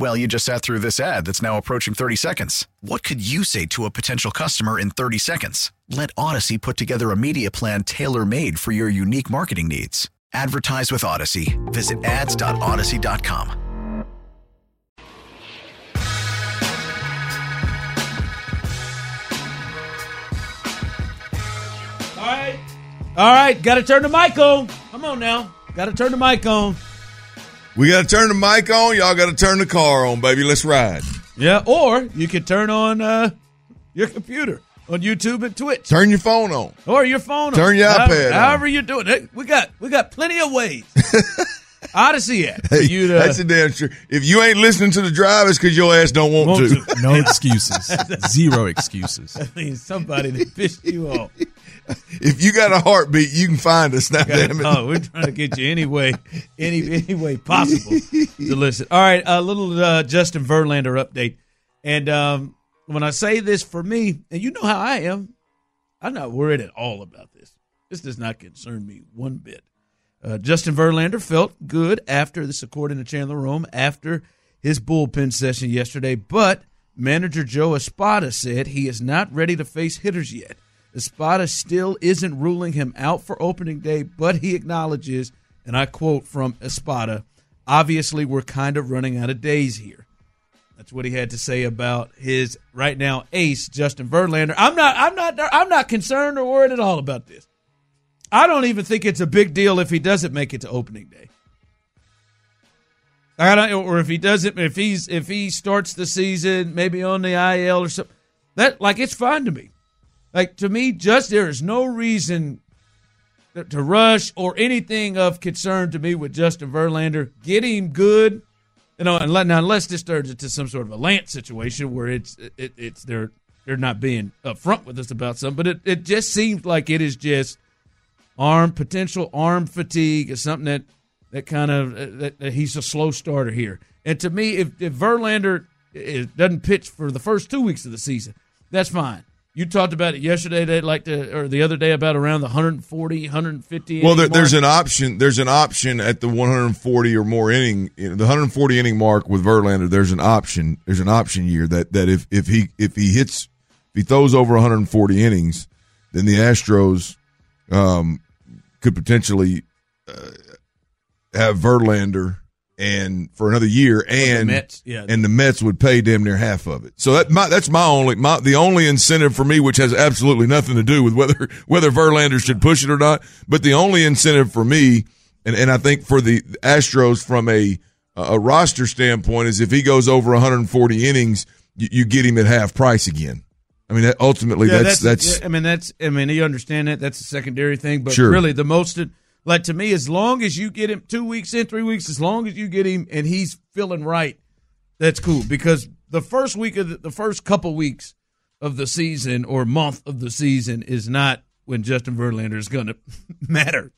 Well, you just sat through this ad that's now approaching 30 seconds. What could you say to a potential customer in 30 seconds? Let Audacy put together a media plan tailor made for your unique marketing needs. Advertise with Audacy. Visit ads.audacy.com. All right. All right. Got to turn the mic on. Come on now. Got to turn the mic on. We got to turn the mic on. Y'all got to turn the car on, baby. Let's ride. Yeah. Or you could turn on uh, your computer on YouTube and Twitch. Turn your phone on. Or your phone. Turn on. your however, iPad on. However you're doing it. We got we got plenty of ways. Audacy app. Hey, you to, that's a damn sure. If you ain't listening to the drive, it's because your ass don't want, Want to. to. No excuses. Zero excuses. I mean, somebody that pissed you off. If you got a heartbeat, you can find us. Now, damn it. Oh, we're trying to get you any way, any any way possible to listen. All right, a little uh, Justin Verlander update, and um, when I say this for me, and you know how I am, I'm not worried at all about this. This does not concern me one bit. Uh, Justin Verlander felt good after this, according to Chandler Rome, after his bullpen session yesterday, but manager Joe Espada said he is not ready to face hitters yet. Espada still isn't ruling him out for opening day, but he acknowledges, and I quote from Espada, obviously we're kind of running out of days here. That's what he had to say about his right now ace Justin Verlander. I'm not I'm not I'm not concerned or worried at all about this. I don't even think it's a big deal if he doesn't make it to opening day. I don't, or if he doesn't, if he's if he starts the season maybe on the IL or something, that like it's fine to me. Like to me, just there is no reason to, rush or anything of concern to me with Justin Verlander. Get him good, you know, and let, now unless this turns into some sort of a Lance situation where it's it, it's they're they're not being upfront with us about something, but it, it just seems like it is just arm potential arm fatigue is something that that kind of uh, that, that he's a slow starter here. And to me, if if Verlander is, doesn't pitch for the first two weeks of the season, that's fine. You talked about it yesterday. They like to, or the other day about around the 140, 150. Well, there, there's an option. There's an option at the 140 or more inning, you know, the 140 inning mark with Verlander. There's an option. There's an option year that that if if he if he hits if he throws over 140 innings, then the Astros um, could potentially uh, have Verlander and for another year, and Mets, yeah. and the Mets would pay damn near half of it. So that my, that's my only my the only incentive for me, which has absolutely nothing to do with whether whether Verlander should push it or not. But the only incentive for me, and and I think for the Astros from a a roster standpoint, is if he goes over 140 innings, you, you get him at half price again. I mean, ultimately, Yeah, that's that's, yeah, I mean, that's. I mean, you understand that. That's a secondary thing, but Sure. really, the most. Like to me, as long as you get him two weeks in, three weeks, as long as you get him and he's feeling right, that's cool. Because the first week of the, the first couple weeks of the season or month of the season is not when Justin Verlander is going to matter.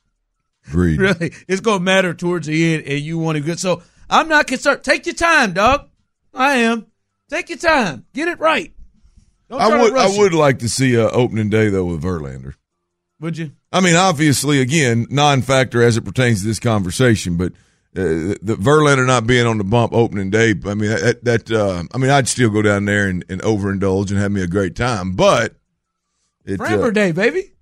agreed. Really, it's going to matter towards the end, and you want to get. So I'm not concerned. Take your time, dog. I am. Take your time. Get it right. Don't I would I rush it. would like to see a opening day though with Verlander. Would you? I mean, obviously, again, non-factor as it pertains to this conversation, but uh, the Verlander not being on the bump opening day, I mean, that, that uh, I mean, I'd still go down there and, and overindulge and have me a great time, but it, uh, Framber Day, baby.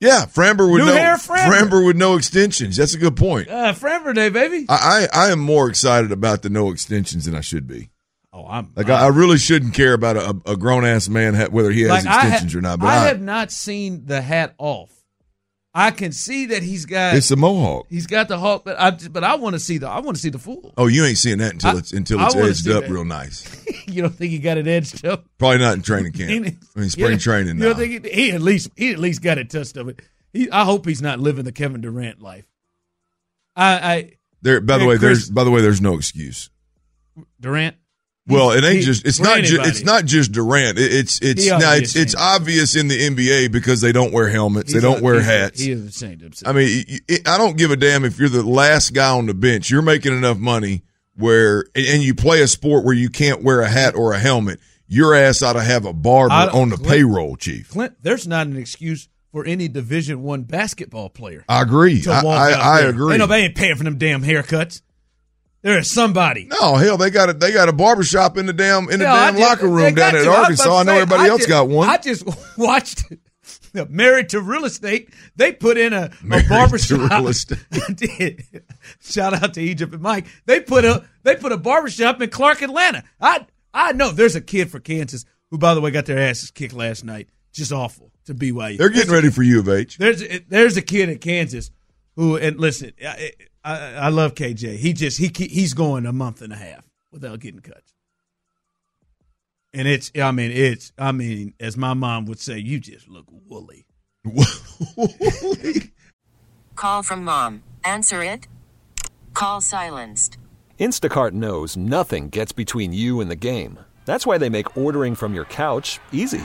yeah, Framber with New no hair Framber. with no extensions. That's a good point. Uh, Framber Day, baby. I, I I am more excited about the no extensions than I should be. Oh, I'm Like I, I really shouldn't care about a, a grown ass man ha- whether he has like, I ha- extensions or not. But I I, have not seen the hat off I can see that he's got It's a mohawk. he's got the hawk, but I but I want to see the I want to see the full. Oh, you ain't seeing that until I- it's until it's edged up that. real nice. you don't think he got it edged up? Probably not in training camp. I mean, spring Yeah. training. You now. don't think he, he at least he at least got a touch of it. He, I hope he's not living the Kevin Durant life. I, I there, by the way, Chris- there's by the way, there's no excuse. Durant. Well, it ain't he- just it's not ju- it's not just Durant. It, it's it's He ought to now it's it's obvious in the NBA because they don't wear helmets, they don't a- wear he's a- hats. He is ashamed of himself. I mean, I don't give a damn if you're the last guy on the bench. You're making enough money where, and you play a sport where you can't wear a hat or a helmet. Your ass ought to have a barber on the Clint- payroll, chief. Clint, there's not an excuse for any Division One basketball player I agree. I, I, I agree. Ain't nobody ain't paying for them damn haircuts. There is somebody. No, hell, they got a they got a barber shop in the damn in the I damn just- locker room down at to. I Arkansas. I know say, everybody I else just- got one. I just watched Married to Real Estate. They put in a, Married a to. Real Estate. Shout out to Egypt and Mike. They put a they put a barbershop in Clark, Atlanta. I I know there's a kid for Kansas who, by the way, got their asses kicked last night. Just awful to BYU. They're getting ready for U of H. There's there's a kid in Kansas who and listen, I, I love KJ. He just he he's going a month and a half without getting cuts. And it's I mean it's I mean as my mom would say, you just look woolly. Call from mom. Answer it. Call silenced. Instacart knows nothing gets between you and the game. That's why they make ordering from your couch easy.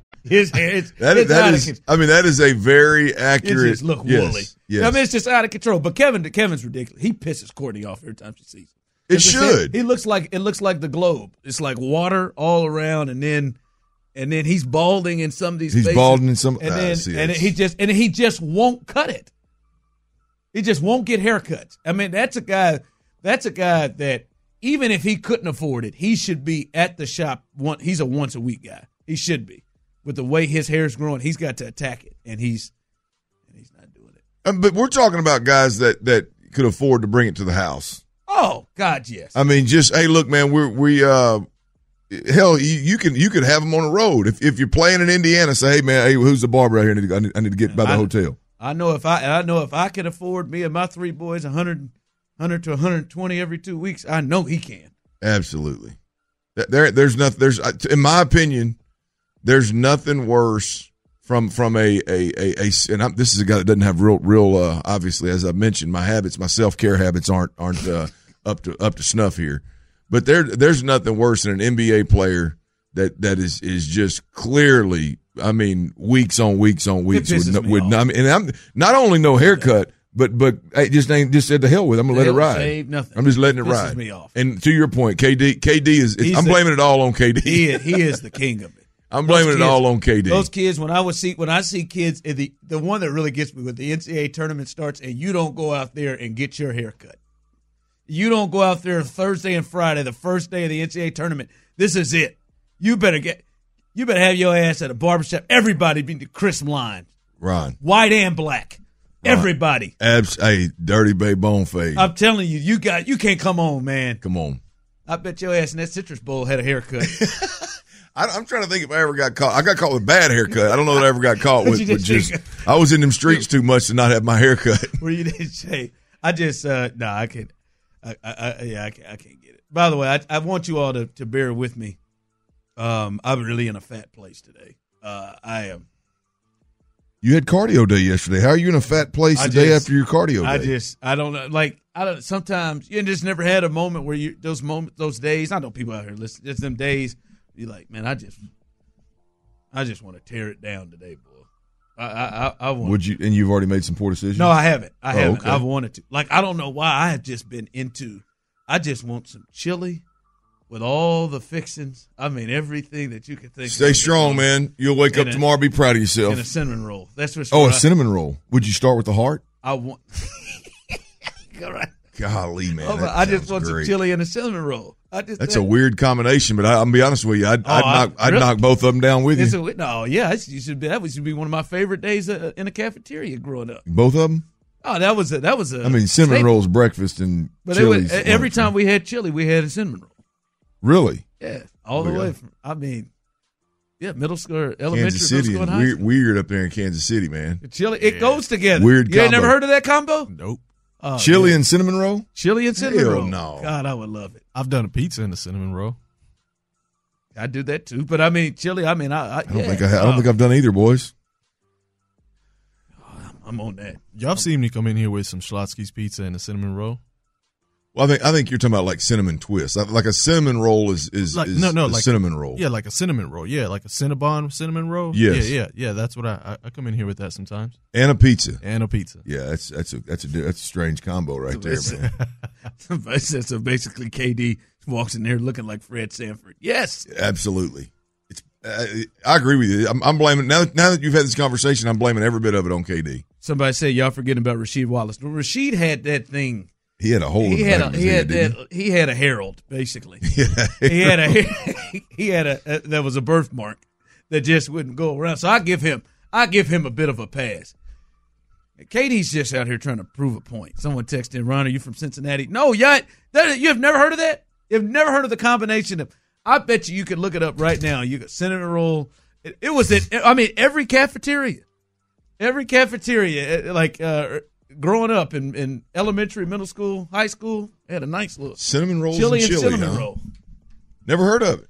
His hair it's, That it's is, that out of is I mean, that is a very it accurate. just look yes, woolly. Yes. I mean it's just out of control. But Kevin Kevin's ridiculous. He pisses Courtney off every time she sees him. It should. He looks like it looks like the globe. It's like water all around, and then and then he's balding in some of these. He's balding in some- and ah, then and that's- he just and he just won't cut it. He just won't get haircuts. I mean, that's a guy. That's a guy that even if he couldn't afford it, he should be at the shop. One, he's a once a week guy. He should be. With the way his hair's growing, he's got to attack it, and he's and he's not doing it. Um, but we're talking about guys that that could afford to bring it to the house. Oh God, yes. I mean, just hey, look, man, we're we uh, hell, you, you can you could have them on the road if if you're playing in Indiana. Say, hey, man, hey, who's the barber out here? I need to, I need, I need to get by the I- hotel. I know if I I know if I could afford me and my three boys 100, 100 to 120 every two weeks, I know he can. Absolutely. There, there's nothing. There's, uh, in my opinion, there's nothing worse from from a a a, a and I'm, this is a guy that doesn't have real real. Uh, obviously, as I mentioned, my habits, my self care habits aren't aren't uh, up to up to snuff here. But there, there's nothing worse than an NBA player that that is is just clearly. I mean, weeks on weeks on weeks with, no, with I mean, and I'm not only no haircut, but but I just ain't just said the hell with. it. I'm gonna let it ride. nothing. I'm just letting it ride. me off. And to your point, KD, KD is. He's I'm the- blaming it all on KD. He is, he is the king of it. I'm blaming Those it all on KD. Those kids, when I would see when I see kids, the the one that really gets me when the NCAA tournament starts and you don't go out there and get your hair cut. You don't go out there Thursday and Friday, the first day of the NCAA tournament. This is it. You better get. You better have your ass at a barbershop. Everybody be the crisp line, Ron, white and black. Everybody. abs, hey, dirty bay bone fade. I'm telling you, you got you can't come on, man. Come on. I bet your ass in that citrus bowl had a haircut. I, I'm trying to think if I ever got caught. I got caught with bad haircut. I don't know that I ever got caught with, with just. I was in them streets too much to not have my haircut. where you didn't say, I just, uh, no, I can't. I, I, I yeah, I can't, I can't get it. By the way, I, I want you all to, to bear with me. Um, I'm really in a fat place today. Uh, I am. You had cardio day yesterday. How are you in a fat place I the day after your cardio I just, I don't know. Like, I don't. Sometimes you just never had a moment where you those moments, those days. I know people out here listen. Just them days. You like, man, I just, I just want to tear it down today, boy. I I I, I want. Would you? And you've already made some poor decisions. No, I haven't. I Oh, haven't. okay. I've wanted to. Like I don't know why. I have just been into. I just want some chili with all the fixings. I mean everything that you could think. Stay strong, man. You'll wake up a- tomorrow. Be proud of yourself. And a cinnamon roll. That's what's. oh, a I- cinnamon roll. Would you start with the heart? I want. All right. Golly, man. Oh, I just want great. some chili and a cinnamon roll. I just That's a weird combination, but I, I'm gonna be honest with you. I'd, Oh, I'd I- knock, I'd really? knock both of them down with It's you. a, no, yeah, you should be, that should be one of my favorite days uh, in a cafeteria growing up. both of them. Oh, that was a, that was a. I mean, cinnamon staple. rolls breakfast and But it was, chilies. every lunch. time we had chili, we had a cinnamon roll. Really, Yeah, all the Yeah. way from. I mean, yeah, middle school, or elementary, Kansas City middle school, is and high weird, school. weird up there in Kansas City, man. Chili, it goes together. Weird You ain't never heard of that combo? Nope. Oh, Chili yeah. and cinnamon roll. chili and cinnamon Hell roll. no. God, I would love it. I've done a pizza in a cinnamon roll. I do that too, but I mean, chili. I mean, I, I, I don't yeah. think I, I don't Oh, think I've done either, boys. Oh, I'm on that. Y'all seen me come in here with some Schlotzsky's pizza and a cinnamon roll? Well, I think I think you're talking about like cinnamon twist. Like- a cinnamon roll is is, Like is no, no, a like cinnamon roll. Yeah, like a cinnamon roll. Yeah, like a Cinnabon cinnamon roll. Yes. Yeah, yeah, yeah. That's what I, I come in here with that sometimes. and a pizza. And a pizza. Yeah, that's that's a that's a that's a strange combo right there, man. so basically, KD walks in there looking like Fred Sanford. Yes, Absolutely. It's uh, I agree with you. I'm, I'm blaming now. Now that you've had this conversation, I'm blaming every bit of it on KD. somebody said y'all forgetting about Rasheed Wallace. Well, Rasheed had that thing. He had a hole. He had a, he head, had that, he had a herald basically. he? Yeah. he had a he had a, a that was a birthmark that just wouldn't go around. So I give him I give him a bit of a pass. KD's just out here trying to prove a point. Someone texted Ron, are you from Cincinnati? No, yet that, you have never heard of that. You've never heard of the combination of. I bet you you could look it up right now. You got cinnamon roll. It, it was at. I mean, every cafeteria, every cafeteria, uh, like uh, growing up in, in elementary, middle school, high school, had a nice little cinnamon rolls chili and and chili. cinnamon huh? roll. Never heard of it.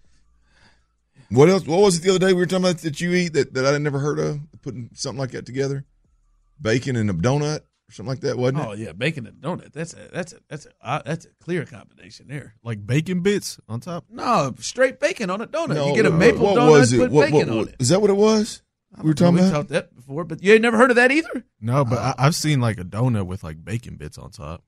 What else? What was it the other day we were talking about that you eat that, that I never heard of? Putting something like that together, bacon and a donut or something like that, wasn't it? Oh yeah, bacon and donut. That's a that's a that's a uh, that's a clear combination there. Like bacon bits on top. No, straight bacon on a donut. No, you get a maple what donut, was it? put What- bacon what- on it. Is that what it was? We were talking we about. that before, but you ain't never heard of that either. No, but I, I've seen like a donut with like bacon bits on top.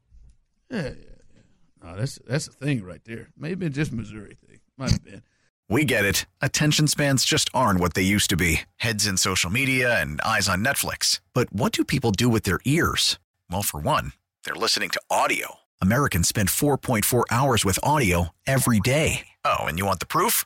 Yeah, yeah, yeah. No, that's that's a thing right there. Maybe just Missouri thing. Might have been. We get it. Attention spans just aren't what they used to be heads in social media and eyes on Netflix. But what do people do with their ears? Well, for one, they're listening to audio. Americans spend 4.4 hours with audio every day. Oh, and you want the proof?